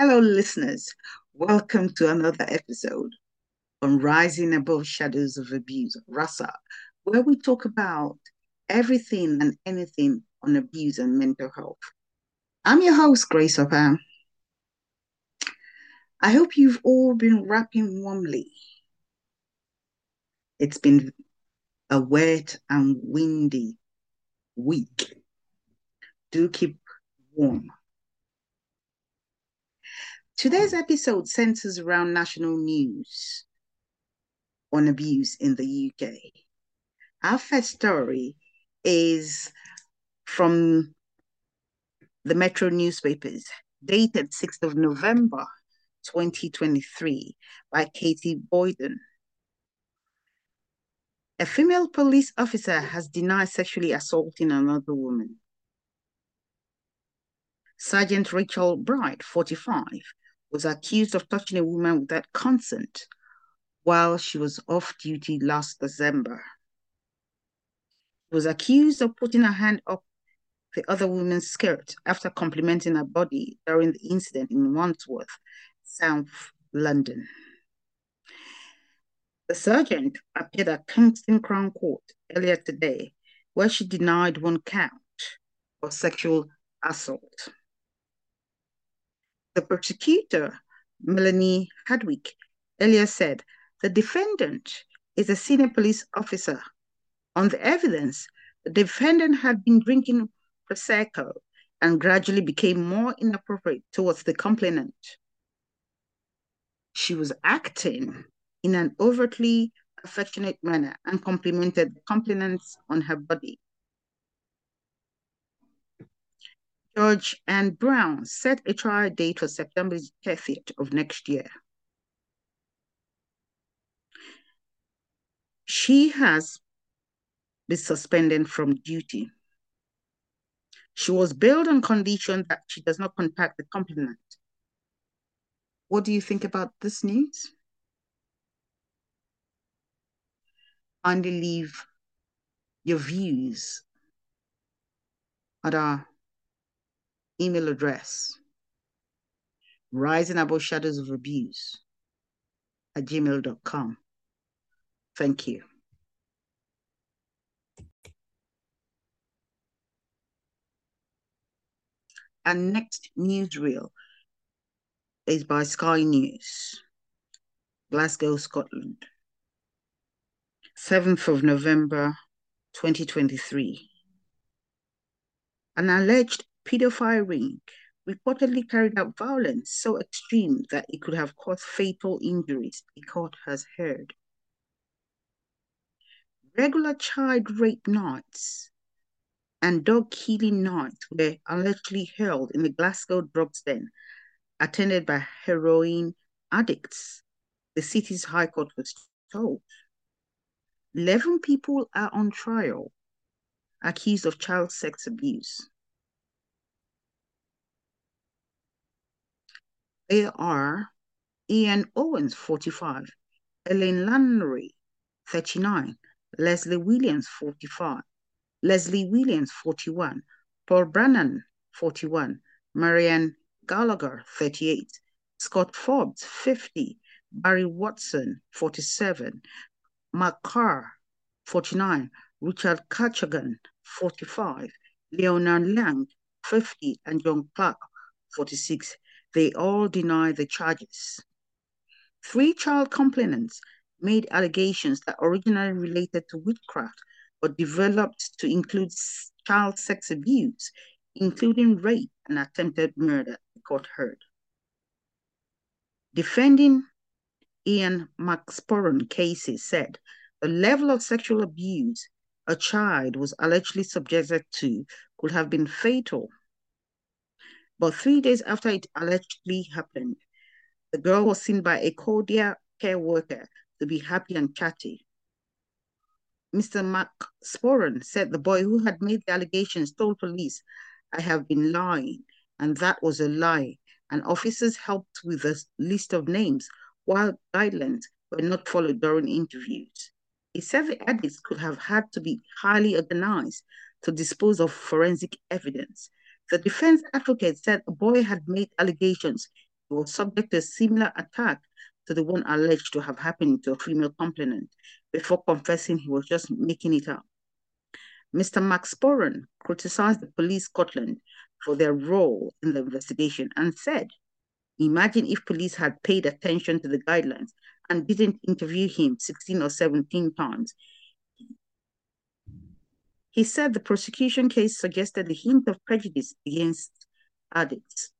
Hello, listeners. Welcome to another episode on Rising Above Shadows of Abuse, RASA, where we talk about everything and anything on abuse and mental health. I'm your host, Grace Opam. I hope you've all been wrapping warmly. It's been a wet and windy week. Do keep warm. Today's episode centers around national news on abuse in the UK. Our first story is from the Metro newspapers, dated 6th of November 2023, by Katie Boyden. A female police officer has denied sexually assaulting another woman. Sergeant Rachel Bright, 45, was accused of touching a woman without consent while she was off duty last December. She was accused of putting her hand up the other woman's skirt after complimenting her body during the incident in Wandsworth, South London. The sergeant appeared at Kingston Crown Court earlier today, where she denied one count of sexual assault. The prosecutor, Melanie Hadwick, earlier said the defendant is a senior police officer. On the evidence, the defendant had been drinking Prosecco and gradually became more inappropriate towards the complainant. She was acting in an overtly affectionate manner and complimented the complainants on her body. George and Brown set a trial date for September 30th of next year. She has been suspended from duty. She was bailed on condition that she does not contact the complainant. What do you think about this news? Kindly leave your views at our email address rising above shadows of abuse at gmail.com. Thank you. And next newsreel is by Sky News, Glasgow, Scotland. 7th of November 2023. An alleged pedophile ring reportedly carried out violence so extreme that it could have caused fatal injuries, the court has heard. Regular child rape nights and dog killing nights were allegedly held in the Glasgow drugs den, attended by heroin addicts, the city's high court was told. 11 people are on trial accused of child sex abuse. Are Ian Owens, 45, Elaine Lannery, 39, Leslie Williams, 45, Leslie Williams, 41, Paul Brannan, 41, Marianne Gallagher, 38, Scott Forbes, 50, Barry Watson, 47, Mark Carr, 49, Richard Kachagan, 45, Leonard Lang, 50, and John Clark, 46. They all deny the charges. Three child complainants made allegations that originally related to witchcraft but developed to include child sex abuse, including rape and attempted murder, the court heard. Defending Ian McSporran cases said the level of sexual abuse a child was allegedly subjected to could have been fatal. But three days after it allegedly happened, the girl was seen by a cordial care worker to be happy and chatty. Mr. McSporran said the boy who had made the allegations told police, I have been lying, and that was a lie. And officers helped with a list of names while guidelines were not followed during interviews. Said the addicts could have had to be highly organized to dispose of forensic evidence. The defense advocate said the boy had made allegations he was subject to a similar attack to the one alleged to have happened to a female complainant before confessing he was just making it up. Mr. McSporran criticized the police Scotland for their role in the investigation and said, Imagine if police had paid attention to the guidelines and didn't interview him 16 or 17 times. He said the prosecution case suggested a hint of prejudice against addicts.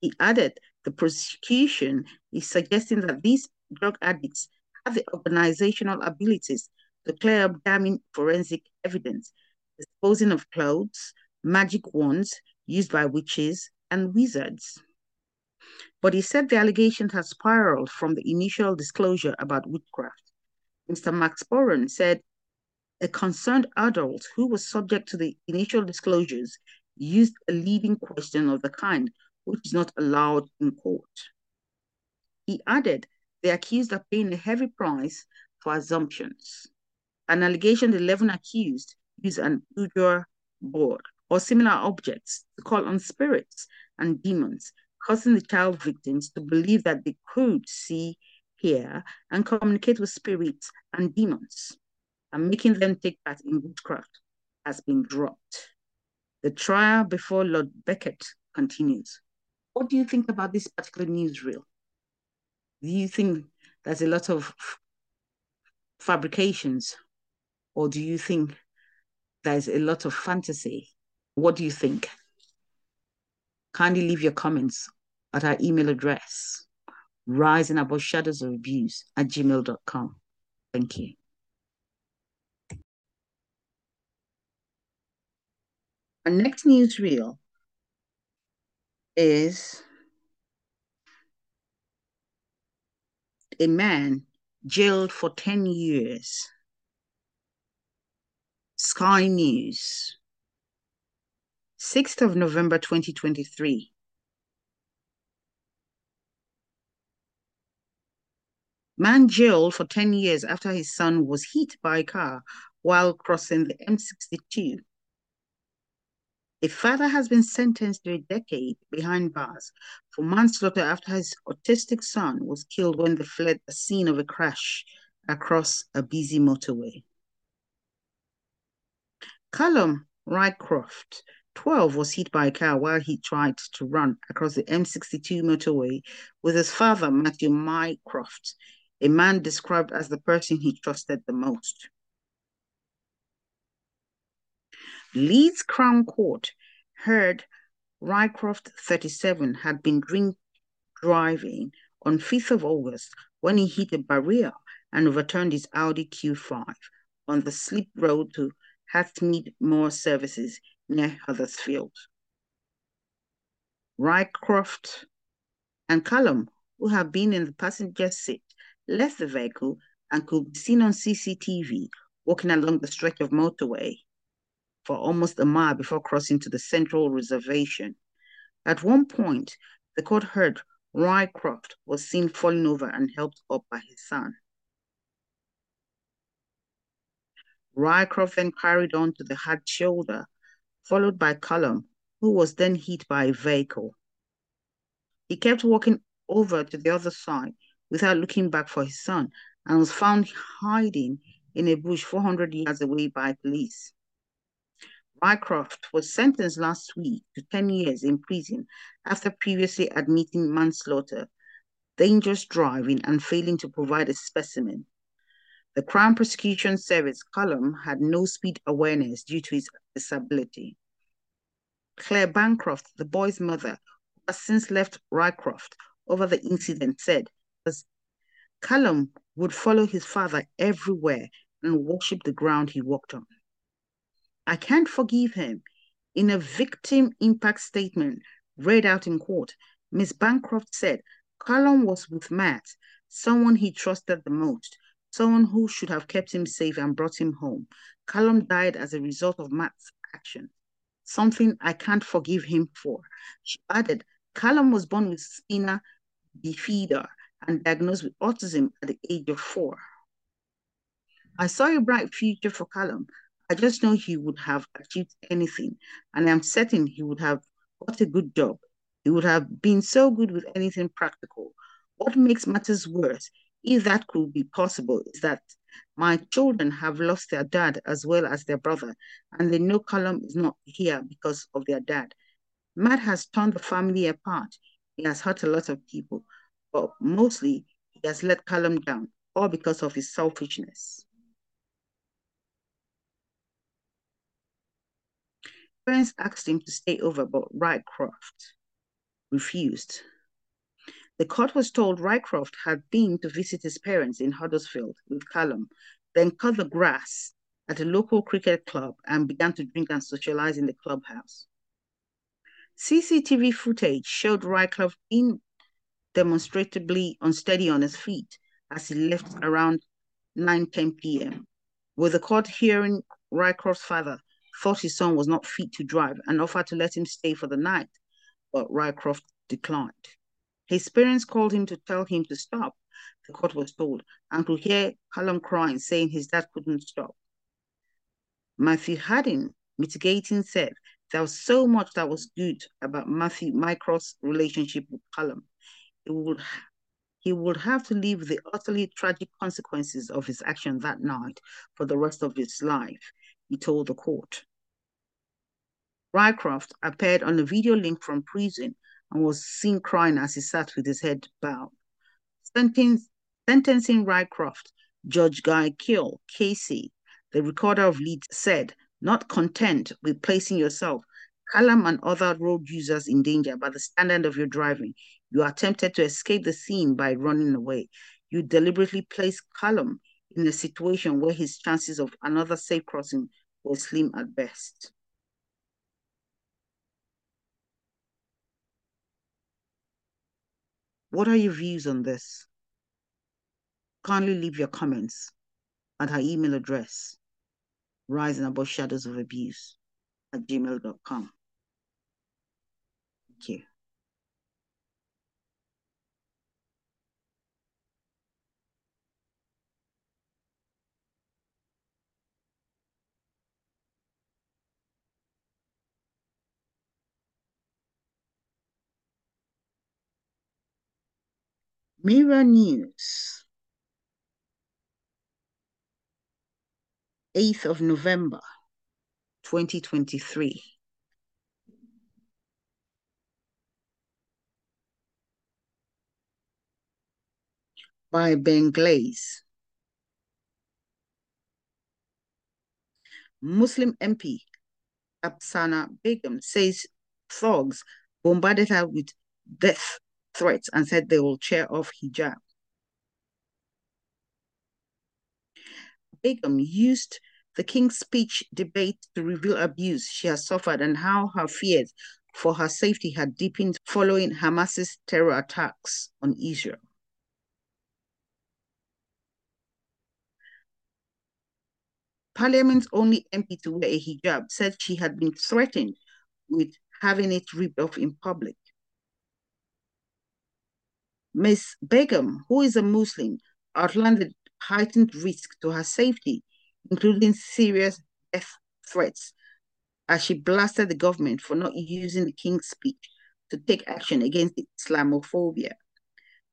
He added the prosecution is suggesting that these drug addicts have the organizational abilities to clear up damning forensic evidence, disposing of clothes, magic wands used by witches and wizards. But he said the allegations had spiraled from the initial disclosure about witchcraft. Mr. McSporran said a concerned adult who was subject to the initial disclosures used a leading question of the kind, which is not allowed in court. He added the accused are paying a heavy price for assumptions. An allegation the 11 accused used an Ouija board or similar objects to call on spirits and demons, causing the child victims to believe that they could see, hear, and communicate with spirits and demons and making them take part in witchcraft has been dropped. The trial before Lord Beckett continues. What do you think about this particular newsreel? Do you think there's a lot of fabrications, or do you think there's a lot of fantasy? What do you think? Kindly leave your comments at our email address, rising above shadows at gmail.com. Thank you. Our next newsreel is a man jailed for 10 years. Sky News, 6th of November 2023. Man jailed for 10 years after his son was hit by a car while crossing the M62 a father has been sentenced to a decade behind bars for manslaughter after his autistic son was killed when they fled the scene of a crash across a busy motorway. Callum Rycroft, 12, was hit by a car while he tried to run across the M62 motorway with his father, Matthew Mycroft, a man described as the person he trusted the most. Leeds Crown Court heard Rycroft, 37, had been drink driving on 5th of August when he hit a barrier and overturned his Audi Q5 on the slip road to Hartshead Moor Services near Huddersfield. Rycroft and Callum, who have been in the passenger seat, left the vehicle and could be seen on CCTV walking along the stretch of motorway for almost a mile before crossing to the central reservation. At one point, the court heard Rycroft was seen falling over and helped up by his son. Rycroft then carried on to the hard shoulder, followed by Callum, who was then hit by a vehicle. He kept walking over to the other side without looking back for his son and was found hiding in a bush 400 yards away by police. Mycroft was sentenced last week to 10 years in prison after previously admitting manslaughter, dangerous driving, and failing to provide a specimen. The Crown Prosecution Service Callum had no speed awareness due to his disability. Claire Bancroft, the boy's mother, who has since left Rycroft over the incident, said Callum would follow his father everywhere and worship the ground he walked on. I can't forgive him. In a victim impact statement read out in court, Ms. Bancroft said Callum was with Matt, someone he trusted the most, someone who should have kept him safe and brought him home. Callum died as a result of Matt's action, something I can't forgive him for. She added, Callum was born with spina bifida and diagnosed with autism at the age of four. I saw a bright future for Callum, I just know he would have achieved anything, and I'm certain he would have got a good job, He would have been so good with anything practical. What makes matters worse, if that could be possible, is that my children have lost their dad as well as their brother, and they know Callum is not here because of their dad. Matt has torn the family apart. He has hurt a lot of people, but mostly he has let Callum down, all because of his selfishness. Friends asked him to stay over, but Rycroft refused. The court was told Rycroft had been to visit his parents in Huddersfield with Callum, then cut the grass at a local cricket club and began to drink and socialize in the clubhouse. CCTV footage showed Rycroft being demonstrably unsteady on his feet as he left around 9:10 p.m. With the court hearing, Rycroft's father thought his son was not fit to drive and offered to let him stay for the night, but Rycroft declined. His parents called him to tell him to stop, the court was told, and to hear Callum crying, saying his dad couldn't stop. Matthew Harding, mitigating, said there was so much that was good about Matthew Mycroft's relationship with Callum. He would, he would have to live the utterly tragic consequences of his action that night for the rest of his life, he told the court. Rycroft appeared on a video link from prison and was seen crying as he sat with his head bowed. Sentencing Rycroft, Judge Guy Kearl KC, the recorder of Leeds, said, not content with placing yourself, Callum and other road users in danger by the standard of your driving, you attempted to escape the scene by running away. You deliberately placed Callum in a situation where his chances of another safe crossing were slim at best. What are your views on this? Kindly leave your comments at our email address, rising above shadows of abuse at gmail.com. Thank you. Mirror News, 8th of November, 2023. By Ben Glaze. Muslim MP Apsana Begum says thugs bombarded her with death threats and said they will tear off hijab. Begum used the King's Speech debate to reveal abuse she has suffered and how her fears for her safety had deepened following Hamas's terror attacks on Israel. Parliament's only MP to wear a hijab said she had been threatened with having it ripped off in public. Ms. Begum, who is a Muslim, outlined heightened risk to her safety, including serious death threats, as she blasted the government for not using the King's speech to take action against Islamophobia.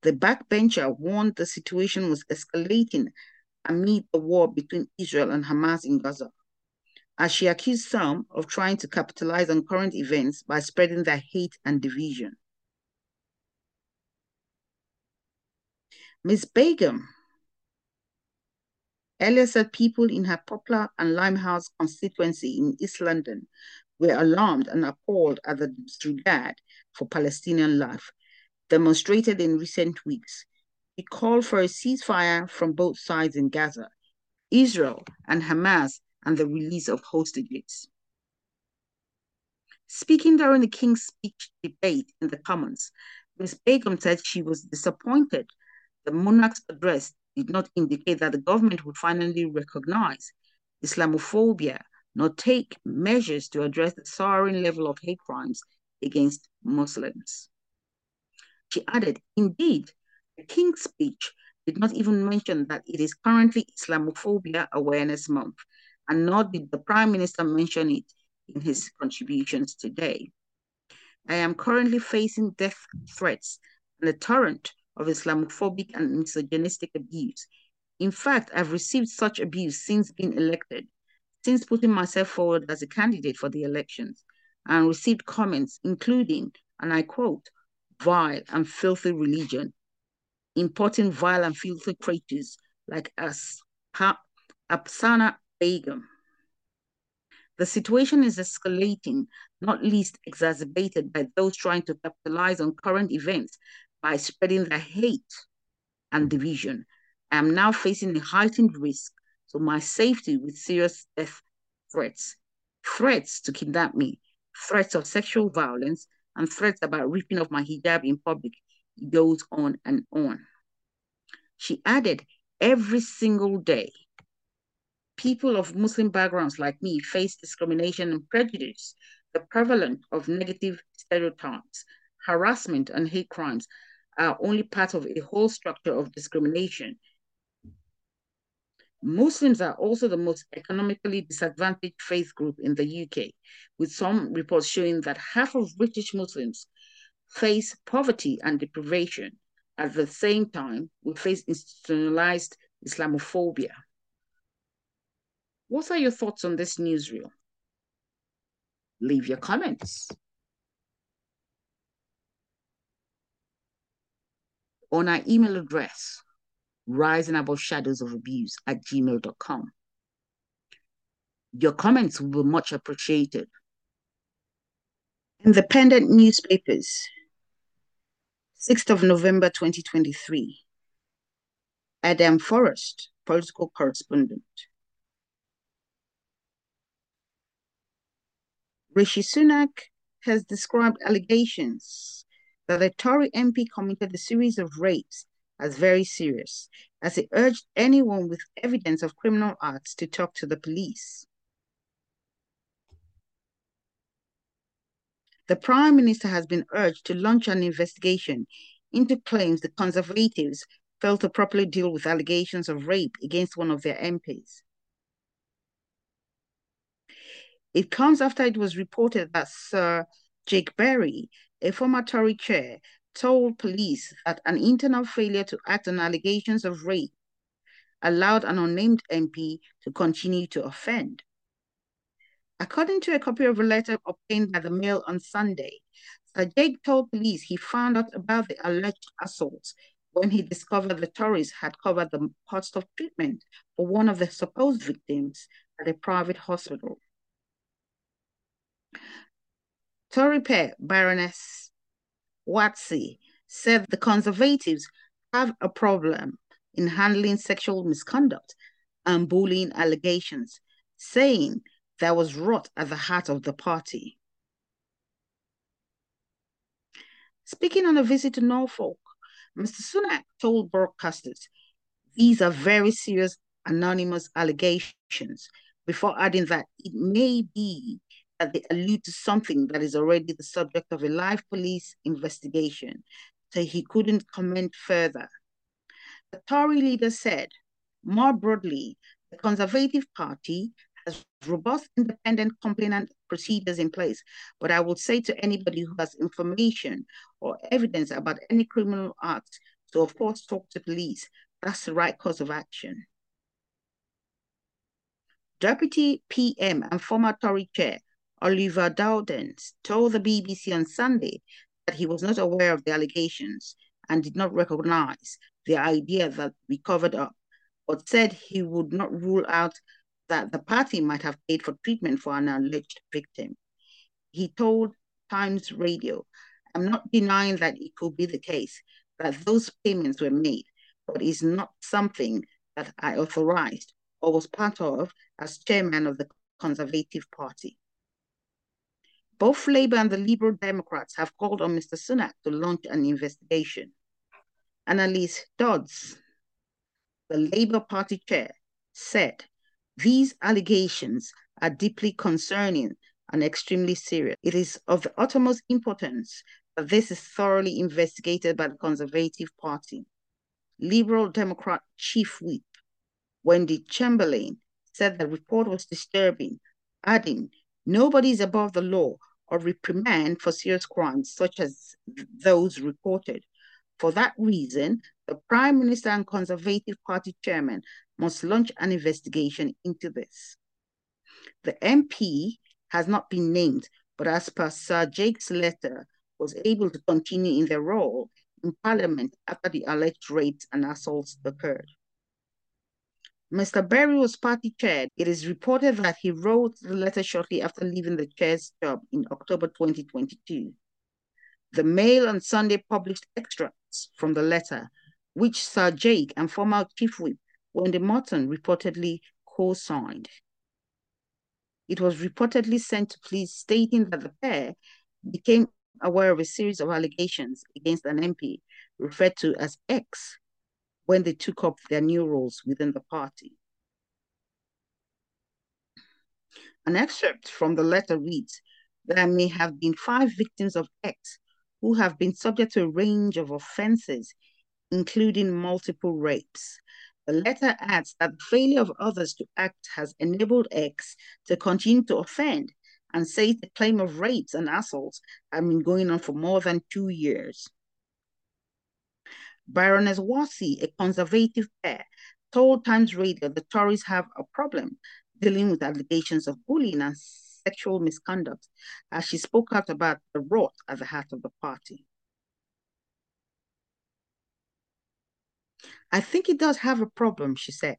The backbencher warned the situation was escalating amid the war between Israel and Hamas in Gaza, as she accused some of trying to capitalize on current events by spreading their hate and division. Ms. Begum said people in her Poplar and Limehouse constituency in East London were alarmed and appalled at the disregard for Palestinian life demonstrated in recent weeks. He called for a ceasefire from both sides in Gaza, Israel and Hamas, and the release of hostages. Speaking during the King's speech debate in the Commons, Ms. Begum said she was disappointed the monarch's address did not indicate that the government would finally recognize Islamophobia nor take measures to address the soaring level of hate crimes against Muslims. She added, indeed, the King's speech did not even mention that it is currently Islamophobia Awareness Month, and nor did the Prime Minister mention it in his contributions today. I am currently facing death threats and a torrent of Islamophobic and misogynistic abuse. In fact, I've received such abuse since being elected, since putting myself forward as a candidate for the elections, and received comments including, and I quote, vile and filthy religion, importing vile and filthy creatures like us, Apsana Begum. The situation is escalating, not least exacerbated by those trying to capitalize on current events by spreading the hate and division. I am now facing a heightened risk to my safety with serious death threats, threats to kidnap me, threats of sexual violence, and threats about ripping off my hijab in public. It goes on and on. She added, every single day, people of Muslim backgrounds like me face discrimination and prejudice, the prevalence of negative stereotypes, harassment, and hate crimes are only part of a whole structure of discrimination. Muslims are also the most economically disadvantaged faith group in the UK, with some reports showing that half of British Muslims face poverty and deprivation. At the same time, we face institutionalized Islamophobia. What are your thoughts on this newsreel? Leave your comments. On our email address, rising above shadows of abuse at gmail.com. Your comments will be much appreciated. Independent newspapers, 6th of November 2023. Adam Forrest, political correspondent. Rishi Sunak has described allegations that a Tory MP committed a series of rapes as very serious, as he urged anyone with evidence of criminal acts to talk to the police. The Prime Minister has been urged to launch an investigation into claims the Conservatives failed to properly deal with allegations of rape against one of their MPs. It comes after it was reported that Sir Jake Berry, a former Tory chair, told police that an internal failure to act on allegations of rape allowed an unnamed MP to continue to offend. According to a copy of a letter obtained by the Mail on Sunday, Jake told police he found out about the alleged assaults when he discovered the Tories had covered the cost of treatment for one of the supposed victims at a private hospital. Tory pair Baroness Warsi said the Conservatives have a problem in handling sexual misconduct and bullying allegations, saying there was rot at the heart of the party. Speaking on a visit to Norfolk, Mr. Sunak told broadcasters these are very serious anonymous allegations before adding that it may be that they allude to something that is already the subject of a live police investigation, so he couldn't comment further. The Tory leader said, more broadly, the Conservative Party has robust independent complainant procedures in place, but I would say to anybody who has information or evidence about any criminal act to, of course, talk to police. That's the right course of action. Deputy PM and former Tory chair Oliver Dowden told the BBC on Sunday that he was not aware of the allegations and did not recognize the idea that we covered up, but said he would not rule out that the party might have paid for treatment for an alleged victim. He told Times Radio, I'm not denying that it could be the case that those payments were made, but it's not something that I authorized or was part of as chairman of the Conservative Party. Both Labour and the Liberal Democrats have called on Mr. Sunak to launch an investigation. Anneliese Dodds, the Labour Party chair, said these allegations are deeply concerning and extremely serious. It is of the utmost importance that this is thoroughly investigated by the Conservative Party. Liberal Democrat Chief Whip Wendy Chamberlain said the report was disturbing, adding, Nobody is above the law or reprimand for serious crimes such as those reported. For that reason, the Prime Minister and Conservative Party chairman must launch an investigation into this. The MP has not been named, but as per Sir Jake's letter, was able to continue in their role in Parliament after the alleged rapes and assaults occurred. Mr. Berry was party chair. It is reported that he wrote the letter shortly after leaving the chair's job in October 2022. The Mail on Sunday published extracts from the letter, which Sir Jake and former Chief Whip Wendy Morton reportedly co-signed. It was reportedly sent to police stating that the pair became aware of a series of allegations against an MP referred to as X when they took up their new roles within the party. An excerpt from the letter reads, there may have been five victims of X who have been subject to a range of offenses, including multiple rapes. The letter adds that the failure of others to act has enabled X to continue to offend and says the claim of rapes and assaults have been going on for more than two years. Baroness Warsi, a conservative pair, told Times Radio the Tories have a problem dealing with allegations of bullying and sexual misconduct as she spoke out about the rot at the heart of the party. I think it does have a problem, she said,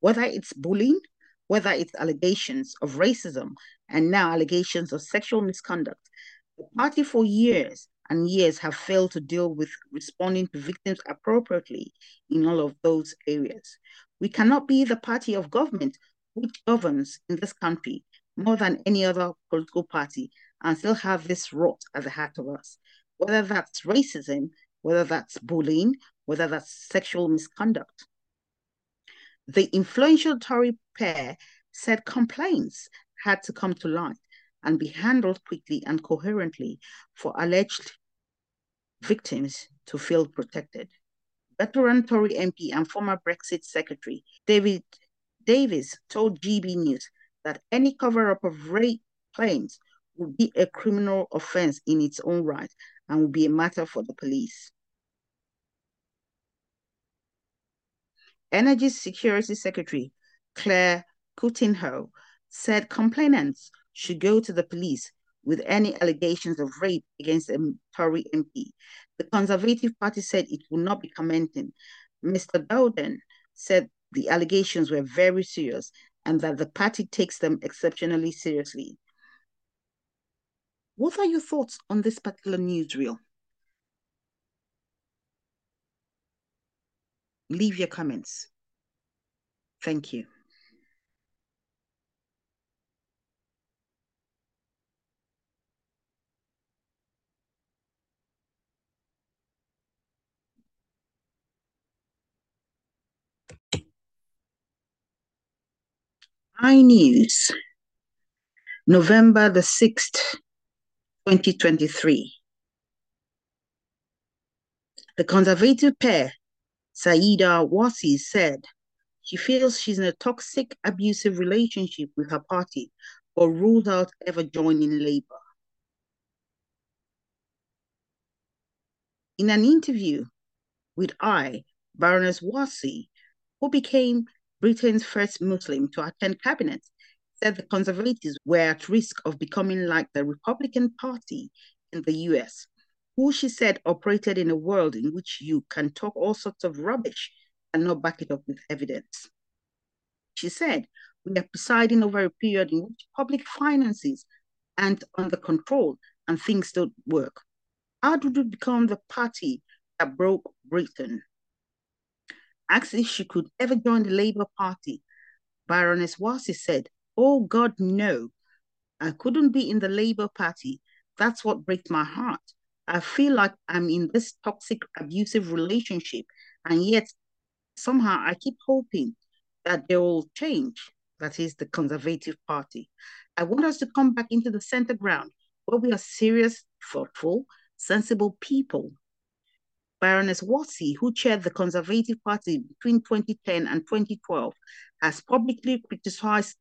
whether it's bullying, whether it's allegations of racism, and now allegations of sexual misconduct. The party for years and years have failed to deal with responding to victims appropriately in all of those areas. We cannot be the party of government which governs in this country more than any other political party and still have this rot at the heart of us, whether that's racism, whether that's bullying, whether that's sexual misconduct. The influential Tory pair said complaints had to come to light and be handled quickly and coherently for alleged victims to feel protected. Veteran Tory MP and former Brexit Secretary David Davis told GB News that any cover up of rape claims would be a criminal offense in its own right and would be a matter for the police. Energy Security Secretary Claire Coutinho said complainants should go to the police with any allegations of rape against a Tory MP. The Conservative Party said it will not be commenting. Mr. Dowden said the allegations were very serious and that the party takes them exceptionally seriously. What are your thoughts on this particular newsreel? Leave your comments. Thank you. iNews, November the 6th, 2023. The conservative pair, Sayeeda Warsi, said she feels she's in a toxic, abusive relationship with her party, but ruled out ever joining Labour. In an interview with I, Baroness Warsi, who became Britain's first Muslim to attend cabinet, said the Conservatives were at risk of becoming like the Republican Party in the US, who she said operated in a world in which you can talk all sorts of rubbish and not back it up with evidence. She said, We are presiding over a period in which public finances aren't under control and things don't work. How did we become the party that broke Britain? Asked if she could ever join the Labour Party. Baroness Warsi said, Oh God, no. I couldn't be in the Labour Party. That's what breaks my heart. I feel like I'm in this toxic, abusive relationship, and yet somehow I keep hoping that they will change. That is the Conservative Party. I want us to come back into the center ground where we are serious, thoughtful, sensible people Baroness Warsi, who chaired the Conservative Party between 2010 and 2012, has publicly criticized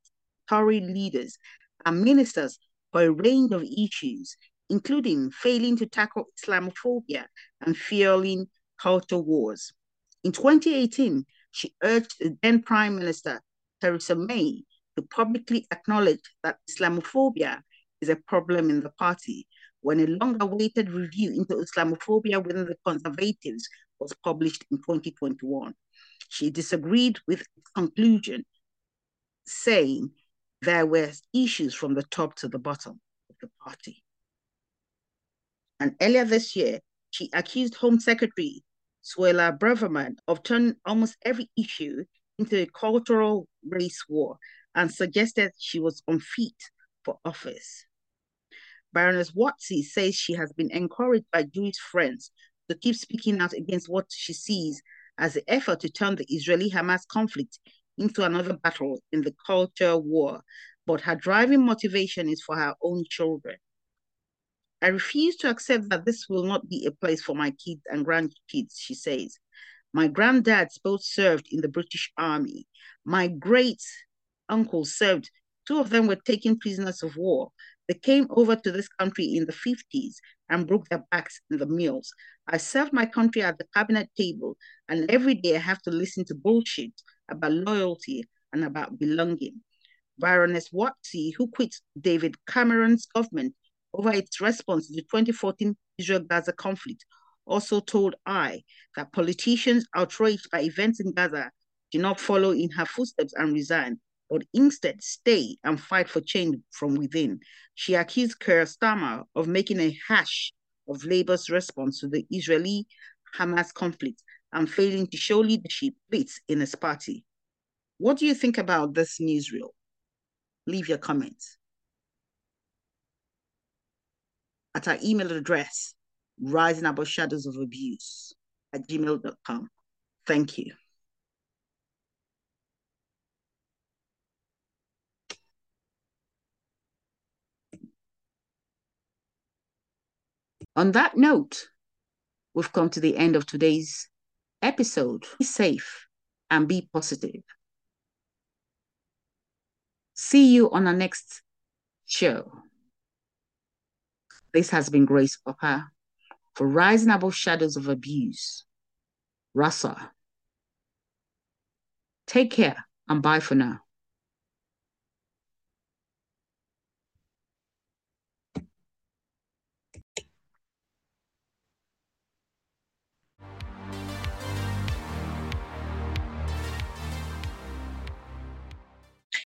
Tory leaders and ministers for a range of issues, including failing to tackle Islamophobia and fueling culture wars. In 2018, she urged the then Prime Minister Theresa May to publicly acknowledge that Islamophobia is a problem in the party when a long-awaited review into Islamophobia within the Conservatives was published in 2021. She disagreed with its conclusion, saying there were issues from the top to the bottom of the party. And earlier this year, she accused Home Secretary Suella Braverman of turning almost every issue into a cultural race war and suggested she was unfit for office. Baroness Warsi says she has been encouraged by Jewish friends to keep speaking out against what she sees as the effort to turn the Israeli Hamas conflict into another battle in the culture war, but her driving motivation is for her own children. I refuse to accept that this will not be a place for my kids and grandkids, she says. My granddads both served in the British Army. My great uncle served. Two of them were taken prisoners of war. They came over to this country in the 50s and broke their backs in the mills. I served my country at the cabinet table, and every day I have to listen to bullshit about loyalty and about belonging. Baroness Warsi, who quit David Cameron's government over its response to the 2014 Israel-Gaza conflict, also told I that politicians outraged by events in Gaza do not follow in her footsteps and resign, but instead stay and fight for change from within. She accused Keir Starmer of making a hash of Labour's response to the Israeli Hamas conflict and failing to show leadership bits in his party. What do you think about this newsreel? Leave your comments. At our email address, rising above shadows of abuse at gmail.com. Thank you. On that note, we've come to the end of today's episode. Be safe and be positive. See you on our next show. This has been Grace Upper for Rising Above Shadows of Abuse. Rasa. Take care and bye for now.